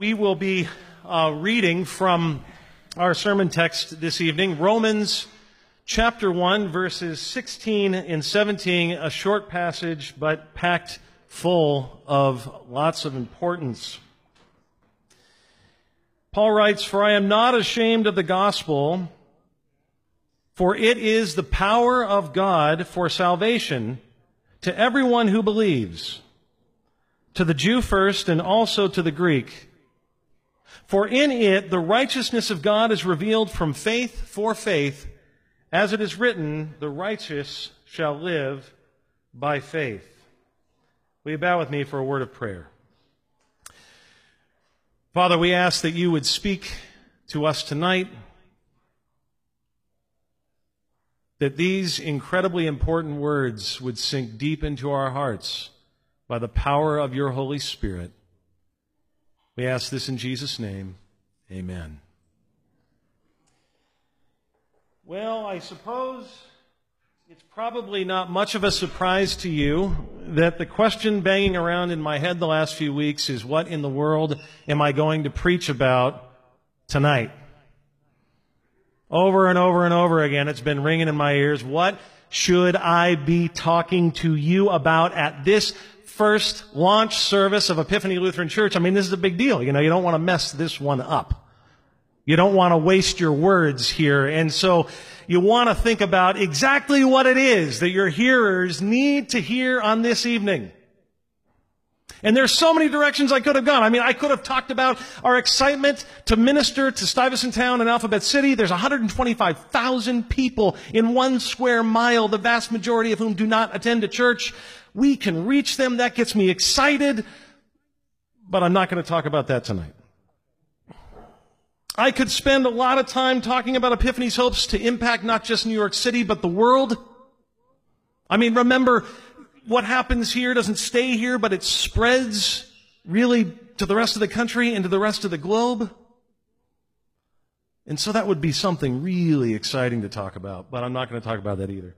We will be uh, reading from our sermon text this evening, Romans chapter 1, verses 16 and 17, a short passage, but packed full of lots of importance. Paul writes, For I am not ashamed of the gospel, for it is the power of God for salvation to everyone who believes, to the Jew first and also to the Greek. For in it the righteousness of God is revealed from faith for faith, as it is written, the righteous shall live by faith. Will you bow with me for a word of prayer? Father, we ask that you would speak to us tonight, that these incredibly important words would sink deep into our hearts by the power of your Holy Spirit. We ask this in Jesus' name. Amen. Well, I suppose it's probably not much of a surprise to you that the question banging around in my head the last few weeks is what in the world am I going to preach about tonight? Over and over and over again, it's been ringing in my ears. What should I be talking to you about at this first launch service of Epiphany Lutheran Church. I mean, this is a big deal. You know, you don't want to mess this one up. You don't want to waste your words here. And so you want to think about exactly what it is that your hearers need to hear on this evening. And there's so many directions I could have gone. I mean, I could have talked about our excitement to minister to Stuyvesant Town and Alphabet City. There's 125,000 people in one square mile, the vast majority of whom do not attend a church. We can reach them. That gets me excited. But I'm not going to talk about that tonight. I could spend a lot of time talking about Epiphany's hopes to impact not just New York City, but the world. I mean, remember, what happens here doesn't stay here, but it spreads really to the rest of the country and to the rest of the globe. And so that would be something really exciting to talk about, but I'm not going to talk about that either.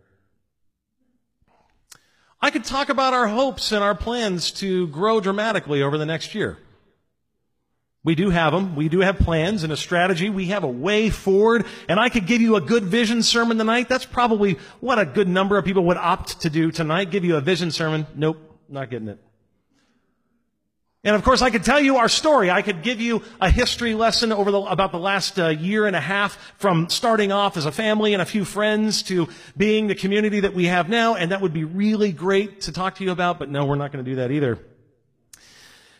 I could talk about our hopes and our plans to grow dramatically over the next year. We do have them. We do have plans and a strategy. We have a way forward. And I could give you a good vision sermon tonight. That's probably what a good number of people would opt to do tonight. Give you a vision sermon. Nope, not getting it. And of course, I could tell you our story. I could give you a history lesson over the, about the last uh, year and a half from starting off as a family and a few friends to being the community that we have now. And that would be really great to talk to you about. But no, we're not going to do that either.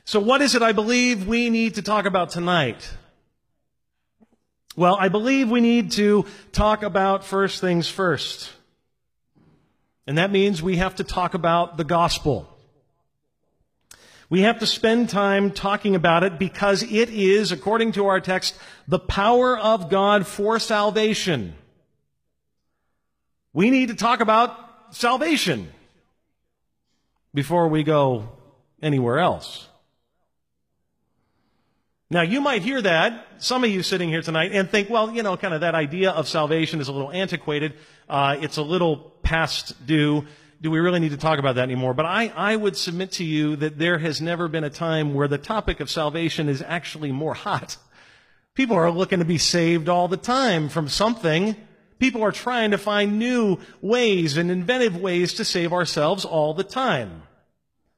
So what is it I believe we need to talk about tonight? Well, I believe we need to talk about first things first. And that means we have to talk about the gospel. We have to spend time talking about it because it is, according to our text, the power of God for salvation. We need to talk about salvation before we go anywhere else. Now, you might hear that, some of you sitting here tonight, and think, well, you know, kind of that idea of salvation is a little antiquated. Uh, it's a little past due do we really need to talk about that anymore? But I, I would submit to you that there has never been a time where the topic of salvation is actually more hot. People are looking to be saved all the time from something. People are trying to find new ways and inventive ways to save ourselves all the time.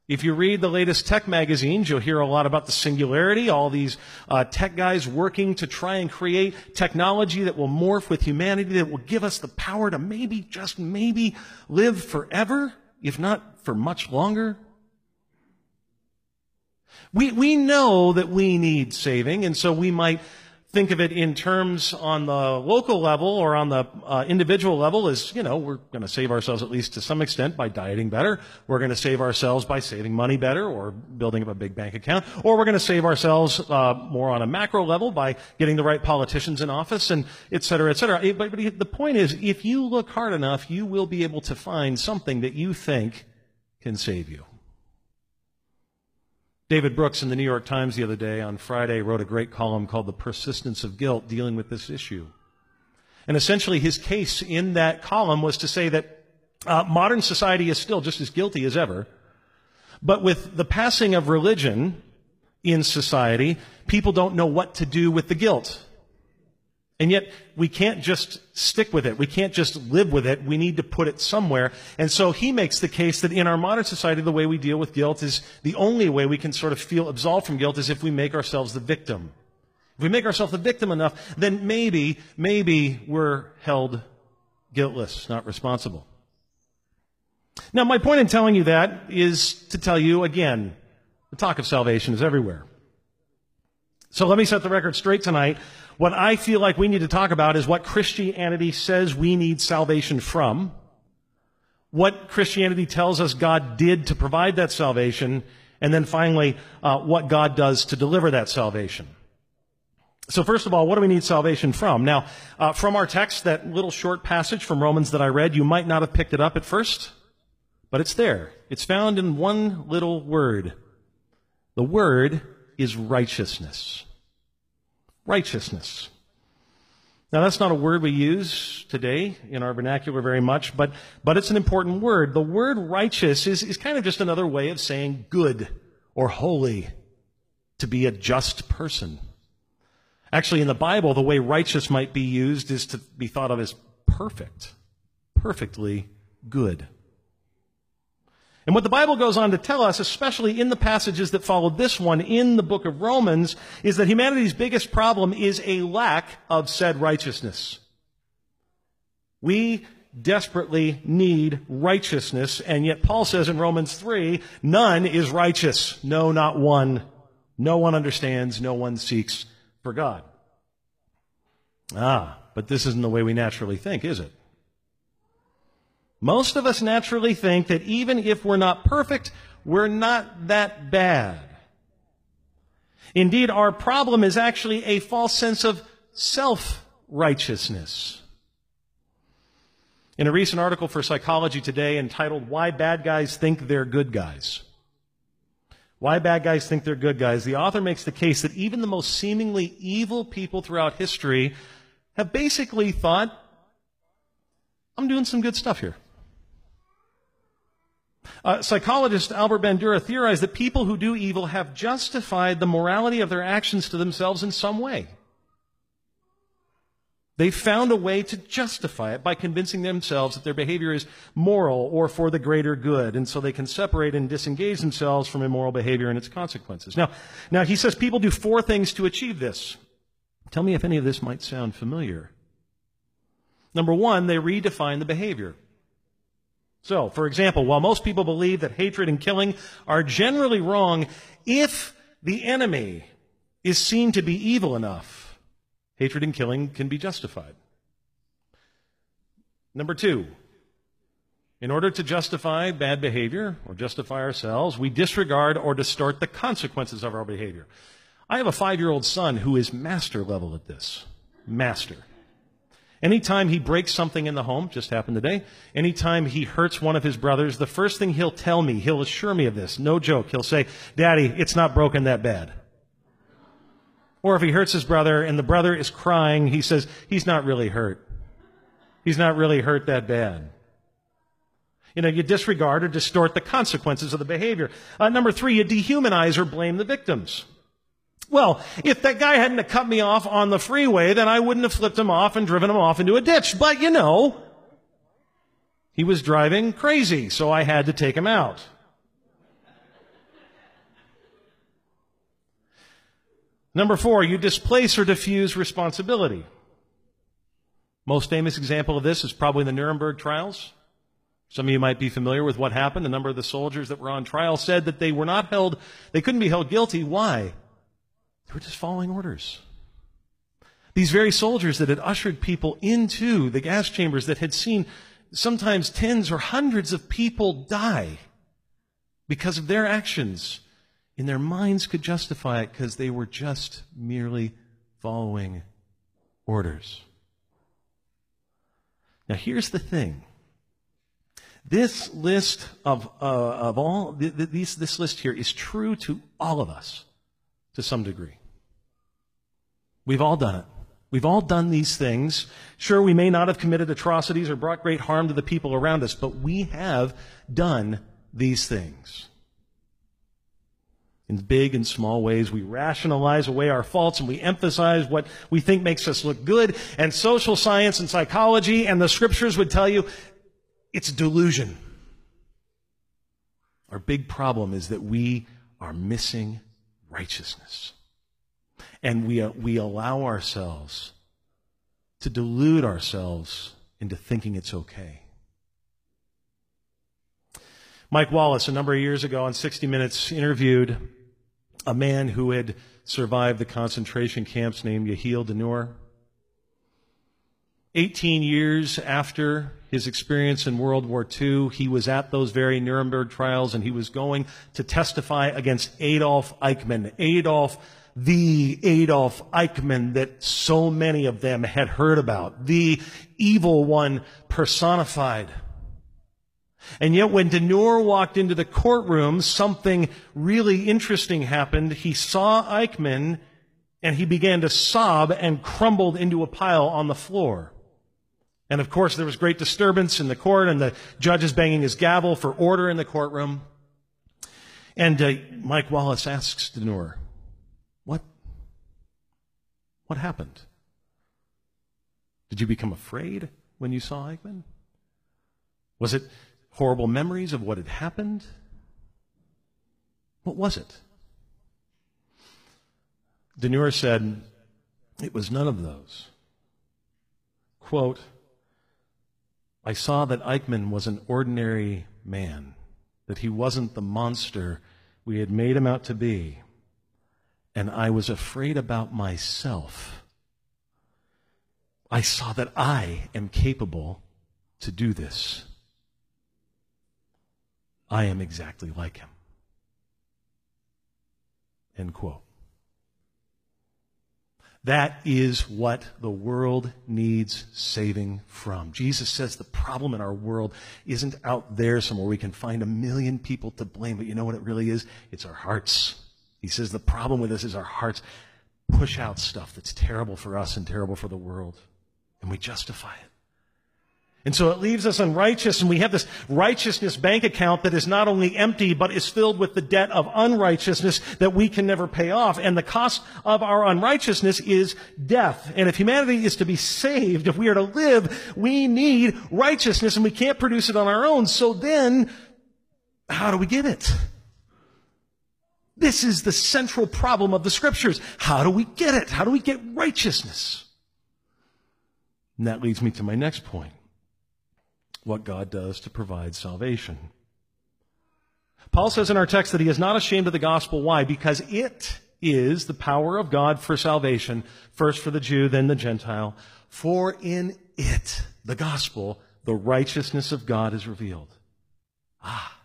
If you read the latest tech magazines, you'll hear a lot about the singularity, all these uh, tech guys working to try and create technology that will morph with humanity, that will give us the power to maybe, just maybe, live forever, if not for much longer. We, we know that we need saving, and so we might think of it in terms on the local level or on the uh, individual level is, you know, we're going to save ourselves at least to some extent by dieting better. We're going to save ourselves by saving money better or building up a big bank account. Or we're going to save ourselves uh, more on a macro level by getting the right politicians in office and et cetera, et cetera. But, but the point is, if you look hard enough, you will be able to find something that you think can save you. David Brooks in the New York Times the other day on Friday wrote a great column called The Persistence of Guilt dealing with this issue. And essentially his case in that column was to say that uh, modern society is still just as guilty as ever, but with the passing of religion, in society, people don't know what to do with the guilt. And yet, we can't just stick with it. We can't just live with it. We need to put it somewhere. And so he makes the case that in our modern society, the way we deal with guilt is the only way we can sort of feel absolved from guilt is if we make ourselves the victim. If we make ourselves the victim enough, then maybe, maybe we're held guiltless, not responsible. Now, my point in telling you that is to tell you again, the talk of salvation is everywhere. So let me set the record straight tonight. What I feel like we need to talk about is what Christianity says we need salvation from, what Christianity tells us God did to provide that salvation, and then finally, uh, what God does to deliver that salvation. So first of all, what do we need salvation from? Now, uh, from our text, that little short passage from Romans that I read, you might not have picked it up at first, but it's there. It's found in one little word. The word is righteousness righteousness. Now, that's not a word we use today in our vernacular very much, but, but it's an important word. The word righteous is, is kind of just another way of saying good or holy, to be a just person. Actually, in the Bible, the way righteous might be used is to be thought of as perfect, perfectly good. And what the Bible goes on to tell us, especially in the passages that follow this one in the book of Romans, is that humanity's biggest problem is a lack of said righteousness. We desperately need righteousness, and yet Paul says in Romans 3, none is righteous. No, not one. No one understands. No one seeks for God. Ah, but this isn't the way we naturally think, is it? Most of us naturally think that even if we're not perfect, we're not that bad. Indeed, our problem is actually a false sense of self-righteousness. In a recent article for Psychology Today entitled Why Bad Guys Think They're Good Guys, why bad guys think they're good guys, the author makes the case that even the most seemingly evil people throughout history have basically thought, I'm doing some good stuff here. Uh, psychologist Albert Bandura theorized that people who do evil have justified the morality of their actions to themselves in some way. They found a way to justify it by convincing themselves that their behavior is moral or for the greater good, and so they can separate and disengage themselves from immoral behavior and its consequences. Now, now he says people do four things to achieve this. Tell me if any of this might sound familiar. Number one, they redefine the behavior. So, for example, while most people believe that hatred and killing are generally wrong, if the enemy is seen to be evil enough, hatred and killing can be justified. Number two, in order to justify bad behavior or justify ourselves, we disregard or distort the consequences of our behavior. I have a five year old son who is master level at this. Master. Anytime he breaks something in the home, just happened today, anytime he hurts one of his brothers, the first thing he'll tell me, he'll assure me of this, no joke, he'll say, Daddy, it's not broken that bad. Or if he hurts his brother and the brother is crying, he says, he's not really hurt. He's not really hurt that bad. You know, you disregard or distort the consequences of the behavior. Uh, number three, you dehumanize or blame the victims. Well, if that guy hadn't cut me off on the freeway, then I wouldn't have flipped him off and driven him off into a ditch. But you know, he was driving crazy, so I had to take him out. Number four, you displace or diffuse responsibility. Most famous example of this is probably the Nuremberg trials. Some of you might be familiar with what happened. A number of the soldiers that were on trial said that they were not held, they couldn't be held guilty. Why? They were just following orders. These very soldiers that had ushered people into the gas chambers that had seen sometimes tens or hundreds of people die because of their actions, in their minds could justify it because they were just merely following orders. Now, here's the thing. This list of, uh, of all, th- th- these, this list here is true to all of us to some degree. We've all done it. We've all done these things. Sure, we may not have committed atrocities or brought great harm to the people around us, but we have done these things. In big and small ways, we rationalize away our faults and we emphasize what we think makes us look good. And social science and psychology and the scriptures would tell you it's delusion. Our big problem is that we are missing righteousness. And we, uh, we allow ourselves to delude ourselves into thinking it's okay. Mike Wallace, a number of years ago on 60 Minutes, interviewed a man who had survived the concentration camps named Yehiel Denur. 18 years after his experience in World War II, he was at those very Nuremberg trials and he was going to testify against Adolf Eichmann. Adolf, the Adolf Eichmann that so many of them had heard about. The evil one personified. And yet when Denur walked into the courtroom, something really interesting happened. He saw Eichmann and he began to sob and crumbled into a pile on the floor. And of course, there was great disturbance in the court and the judge is banging his gavel for order in the courtroom. And uh, Mike Wallace asks Denur, what, what happened? Did you become afraid when you saw Eichmann? Was it horrible memories of what had happened? What was it? Denur said, it was none of those. Quote, I saw that Eichmann was an ordinary man, that he wasn't the monster we had made him out to be, and I was afraid about myself. I saw that I am capable to do this. I am exactly like him. End quote. That is what the world needs saving from. Jesus says the problem in our world isn't out there somewhere we can find a million people to blame, but you know what it really is? It's our hearts. He says the problem with us is our hearts push out stuff that's terrible for us and terrible for the world, and we justify it. And so it leaves us unrighteous, and we have this righteousness bank account that is not only empty, but is filled with the debt of unrighteousness that we can never pay off. And the cost of our unrighteousness is death. And if humanity is to be saved, if we are to live, we need righteousness, and we can't produce it on our own. So then, how do we get it? This is the central problem of the scriptures. How do we get it? How do we get righteousness? And that leads me to my next point what God does to provide salvation. Paul says in our text that he is not ashamed of the gospel. Why? Because it is the power of God for salvation, first for the Jew, then the Gentile. For in it, the gospel, the righteousness of God is revealed. Ah,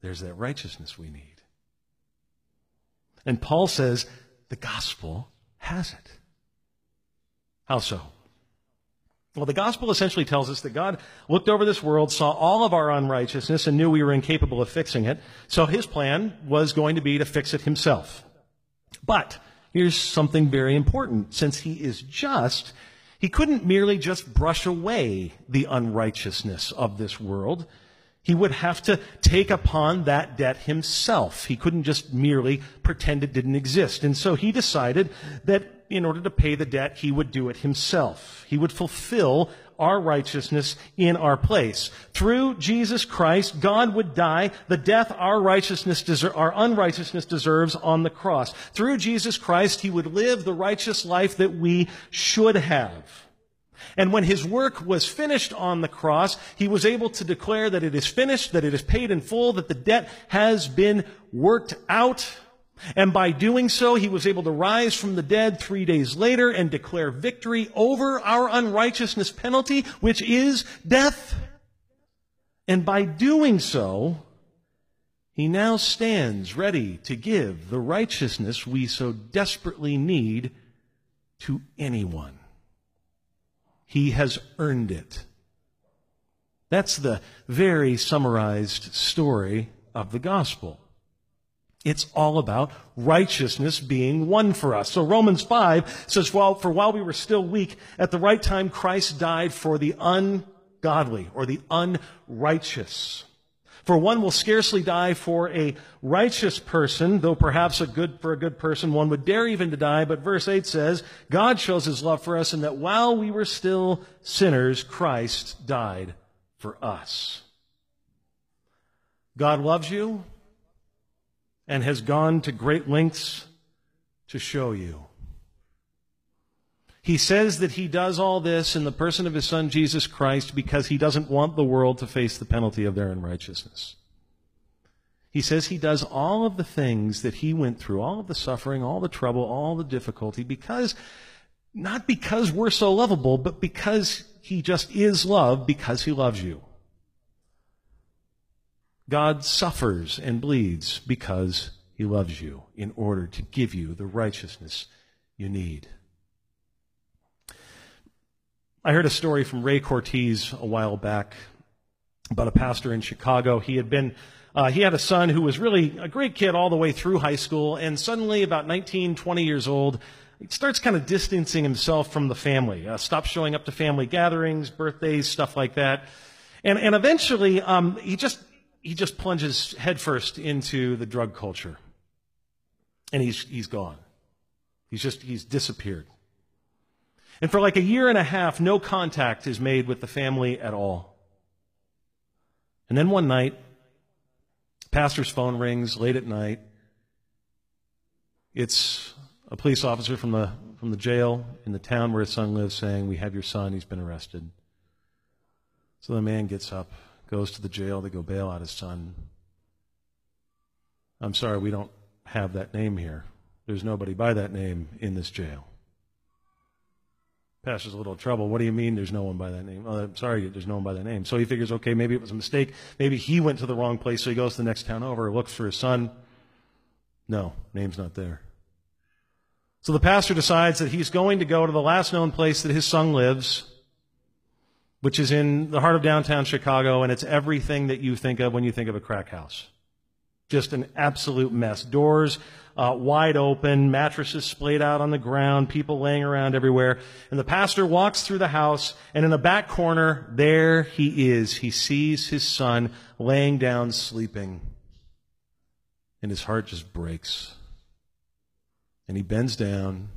there's that righteousness we need. And Paul says the gospel has it. How so? Well, the gospel essentially tells us that God looked over this world, saw all of our unrighteousness, and knew we were incapable of fixing it. So his plan was going to be to fix it himself. But here's something very important. Since he is just, he couldn't merely just brush away the unrighteousness of this world. He would have to take upon that debt himself. He couldn't just merely pretend it didn't exist. And so he decided that in order to pay the debt, he would do it himself. He would fulfill our righteousness in our place. Through Jesus Christ, God would die the death our righteousness deser- our unrighteousness deserves on the cross. Through Jesus Christ, he would live the righteous life that we should have. And when his work was finished on the cross, he was able to declare that it is finished, that it is paid in full, that the debt has been worked out, and by doing so, he was able to rise from the dead three days later and declare victory over our unrighteousness penalty, which is death. And by doing so, he now stands ready to give the righteousness we so desperately need to anyone. He has earned it. That's the very summarized story of the gospel. It's all about righteousness being won for us. So Romans 5 says, well, for while we were still weak, at the right time Christ died for the ungodly or the unrighteous. For one will scarcely die for a righteous person, though perhaps a good, for a good person one would dare even to die. But verse 8 says, God shows his love for us in that while we were still sinners, Christ died for us. God loves you and has gone to great lengths to show you. He says that he does all this in the person of his son Jesus Christ because he doesn't want the world to face the penalty of their unrighteousness. He says he does all of the things that he went through, all of the suffering, all the trouble, all the difficulty, because, not because we're so lovable, but because he just is love because he loves you. God suffers and bleeds because he loves you in order to give you the righteousness you need. I heard a story from Ray Cortez a while back about a pastor in Chicago. He had been, uh, he had a son who was really a great kid all the way through high school, and suddenly, about 19, 20 years old, he starts kind of distancing himself from the family, uh, stops showing up to family gatherings, birthdays, stuff like that. And, and eventually, um, he just, he just plunges headfirst into the drug culture. And he's, he's gone. He's just, he's disappeared. And for like a year and a half, no contact is made with the family at all. And then one night, pastor's phone rings late at night. It's a police officer from the, from the jail in the town where his son lives saying, We have your son, he's been arrested. So the man gets up, goes to the jail, to go bail out his son. I'm sorry, we don't have that name here. There's nobody by that name in this jail. Pastor's a little trouble. What do you mean there's no one by that name? Oh, I'm sorry, there's no one by that name. So he figures, okay, maybe it was a mistake. Maybe he went to the wrong place, so he goes to the next town over, looks for his son. No, name's not there. So the pastor decides that he's going to go to the last known place that his son lives, which is in the heart of downtown Chicago, and it's everything that you think of when you think of a crack house. Just an absolute mess. Doors uh, wide open, mattresses splayed out on the ground, people laying around everywhere. And the pastor walks through the house, and in the back corner, there he is. He sees his son laying down sleeping. And his heart just breaks. And he bends down,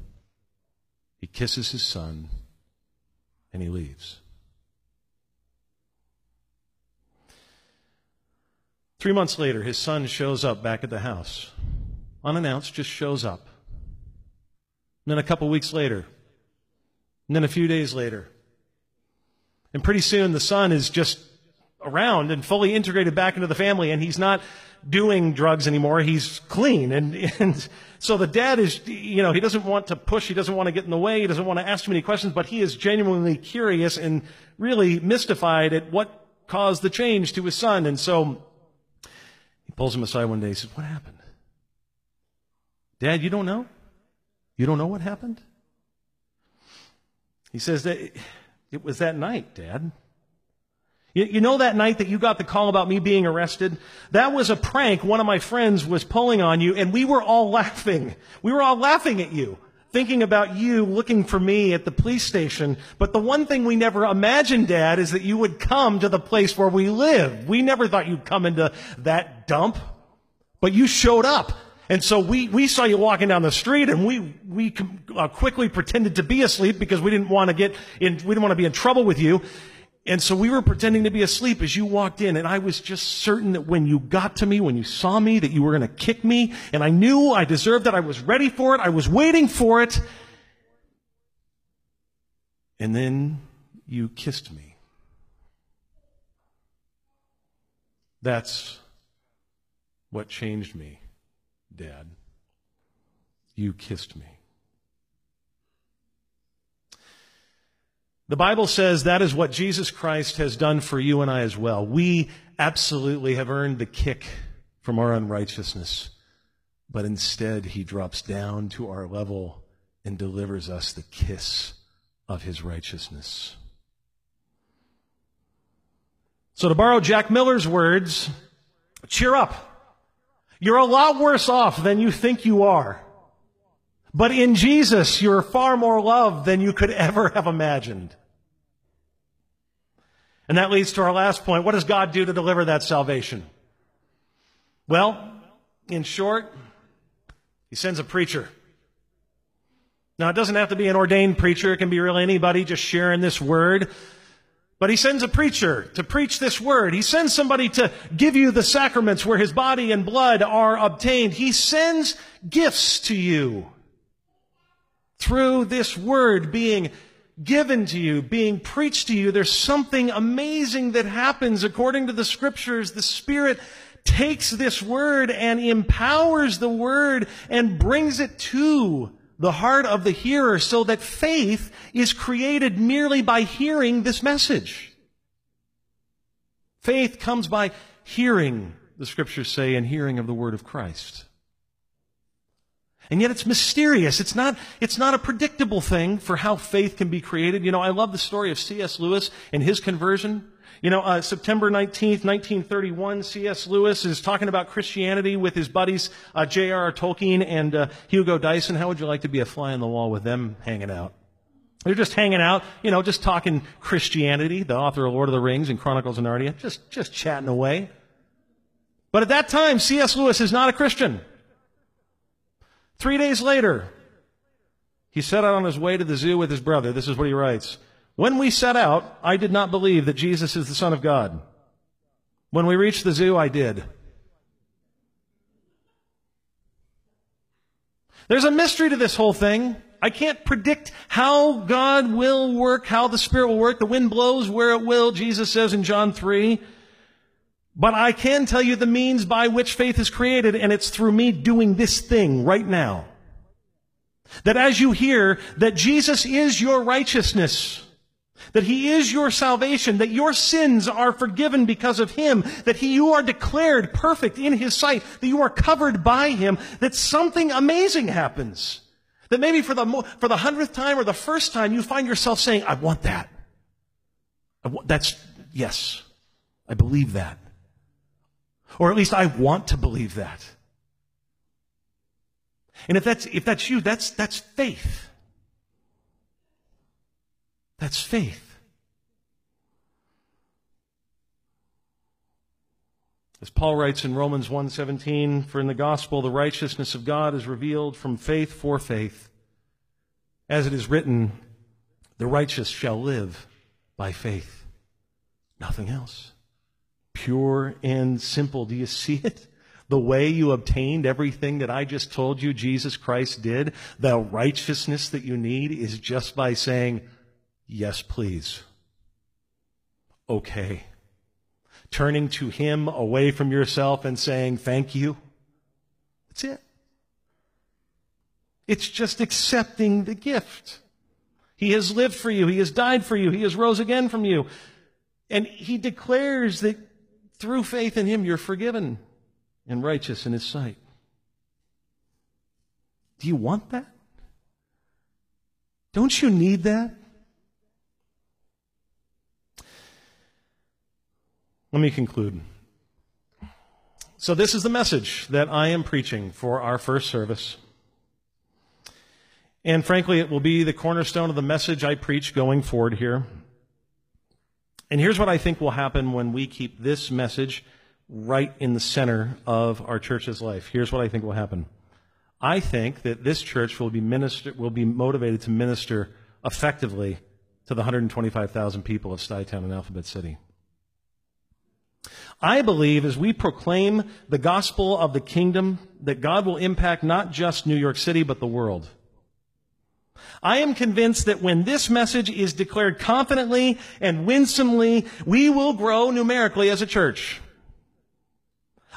he kisses his son, and he leaves. Three months later, his son shows up back at the house unannounced, just shows up. And then a couple weeks later, and then a few days later. And pretty soon the son is just around and fully integrated back into the family, and he's not doing drugs anymore. He's clean. And, and so the dad is, you know, he doesn't want to push, he doesn't want to get in the way, he doesn't want to ask too many questions, but he is genuinely curious and really mystified at what caused the change to his son. And so pulls him aside one day and says, What happened? Dad, you don't know? You don't know what happened? He says that it was that night, Dad. You, you know that night that you got the call about me being arrested? That was a prank one of my friends was pulling on you, and we were all laughing. We were all laughing at you, thinking about you looking for me at the police station. But the one thing we never imagined, Dad, is that you would come to the place where we live. We never thought you'd come into that dump. But you showed up. And so we, we saw you walking down the street and we, we uh, quickly pretended to be asleep because we didn't want to get in, we didn't want to be in trouble with you. And so we were pretending to be asleep as you walked in and I was just certain that when you got to me, when you saw me, that you were going to kick me and I knew I deserved it. I was ready for it. I was waiting for it. And then you kissed me. That's what changed me. Dad. You kissed me. The Bible says that is what Jesus Christ has done for you and I as well. We absolutely have earned the kick from our unrighteousness, but instead he drops down to our level and delivers us the kiss of his righteousness. So to borrow Jack Miller's words, cheer up. You're a lot worse off than you think you are. But in Jesus, you're far more loved than you could ever have imagined. And that leads to our last point. What does God do to deliver that salvation? Well, in short, he sends a preacher. Now, it doesn't have to be an ordained preacher. It can be really anybody just sharing this word. But he sends a preacher to preach this word. He sends somebody to give you the sacraments where his body and blood are obtained. He sends gifts to you through this word being given to you, being preached to you. There's something amazing that happens according to the scriptures. The Spirit takes this word and empowers the word and brings it to the heart of the hearer so that faith is created merely by hearing this message. Faith comes by hearing, the scriptures say, and hearing of the word of Christ. And yet it's mysterious. It's not, it's not a predictable thing for how faith can be created. You know, I love the story of C.S. Lewis and his conversion. You know, uh, September 19th, 1931, C.S. Lewis is talking about Christianity with his buddies uh, J.R.R. Tolkien and uh, Hugo Dyson. How would you like to be a fly on the wall with them hanging out? They're just hanging out, you know, just talking Christianity, the author of Lord of the Rings and Chronicles of Narnia, just, just chatting away. But at that time, C.S. Lewis is not a Christian. Three days later, he set out on his way to the zoo with his brother. This is what he writes. When we set out, I did not believe that Jesus is the Son of God. When we reached the zoo, I did. There's a mystery to this whole thing. I can't predict how God will work, how the Spirit will work. The wind blows where it will, Jesus says in John 3. But I can tell you the means by which faith is created, and it's through me doing this thing right now. That as you hear that Jesus is your righteousness, that he is your salvation, that your sins are forgiven because of him, that he, you are declared perfect in his sight, that you are covered by him, that something amazing happens. That maybe for the, for the hundredth time or the first time you find yourself saying, I want that. I that's, yes, I believe that. Or at least I want to believe that. And if that's, if that's you, that's, that's faith. That's faith. As Paul writes in Romans 1:17, for in the gospel the righteousness of God is revealed from faith for faith. As it is written, the righteous shall live by faith. Nothing else pure and simple. Do you see it? The way you obtained everything that I just told you Jesus Christ did, the righteousness that you need is just by saying, Yes, please. Okay. Turning to Him away from yourself and saying, Thank you. That's it. It's just accepting the gift. He has lived for you. He has died for you. He has rose again from you. And He declares that through faith in Him, you're forgiven and righteous in His sight. Do you want that? Don't you need that? Let me conclude. So, this is the message that I am preaching for our first service. And frankly, it will be the cornerstone of the message I preach going forward here. And here's what I think will happen when we keep this message right in the center of our church's life. Here's what I think will happen. I think that this church will be minister, will be motivated to minister effectively to the 125,000 people of Stuytown and Alphabet City. I believe as we proclaim the gospel of the kingdom that God will impact not just New York City, but the world. I am convinced that when this message is declared confidently and winsomely, we will grow numerically as a church.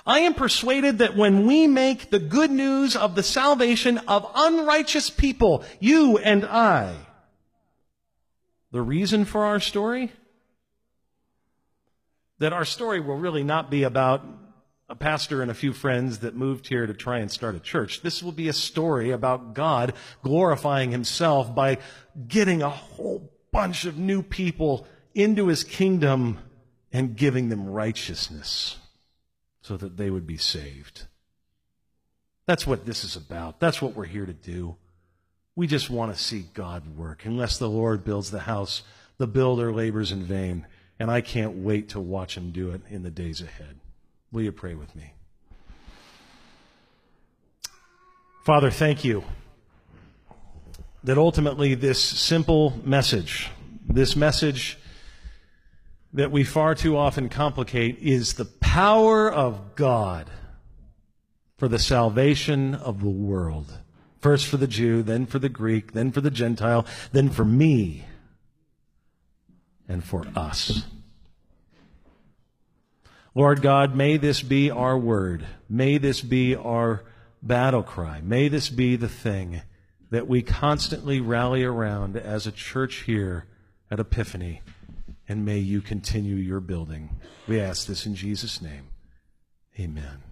I am persuaded that when we make the good news of the salvation of unrighteous people, you and I, the reason for our story, that our story will really not be about a pastor and a few friends that moved here to try and start a church. This will be a story about God glorifying himself by getting a whole bunch of new people into his kingdom and giving them righteousness so that they would be saved. That's what this is about. That's what we're here to do. We just want to see God work. Unless the Lord builds the house, the builder labors in vain. And I can't wait to watch him do it in the days ahead. Will you pray with me? Father, thank you that ultimately this simple message, this message that we far too often complicate, is the power of God for the salvation of the world. First for the Jew, then for the Greek, then for the Gentile, then for me, and for us. Lord God, may this be our word. May this be our battle cry. May this be the thing that we constantly rally around as a church here at Epiphany. And may you continue your building. We ask this in Jesus' name. Amen.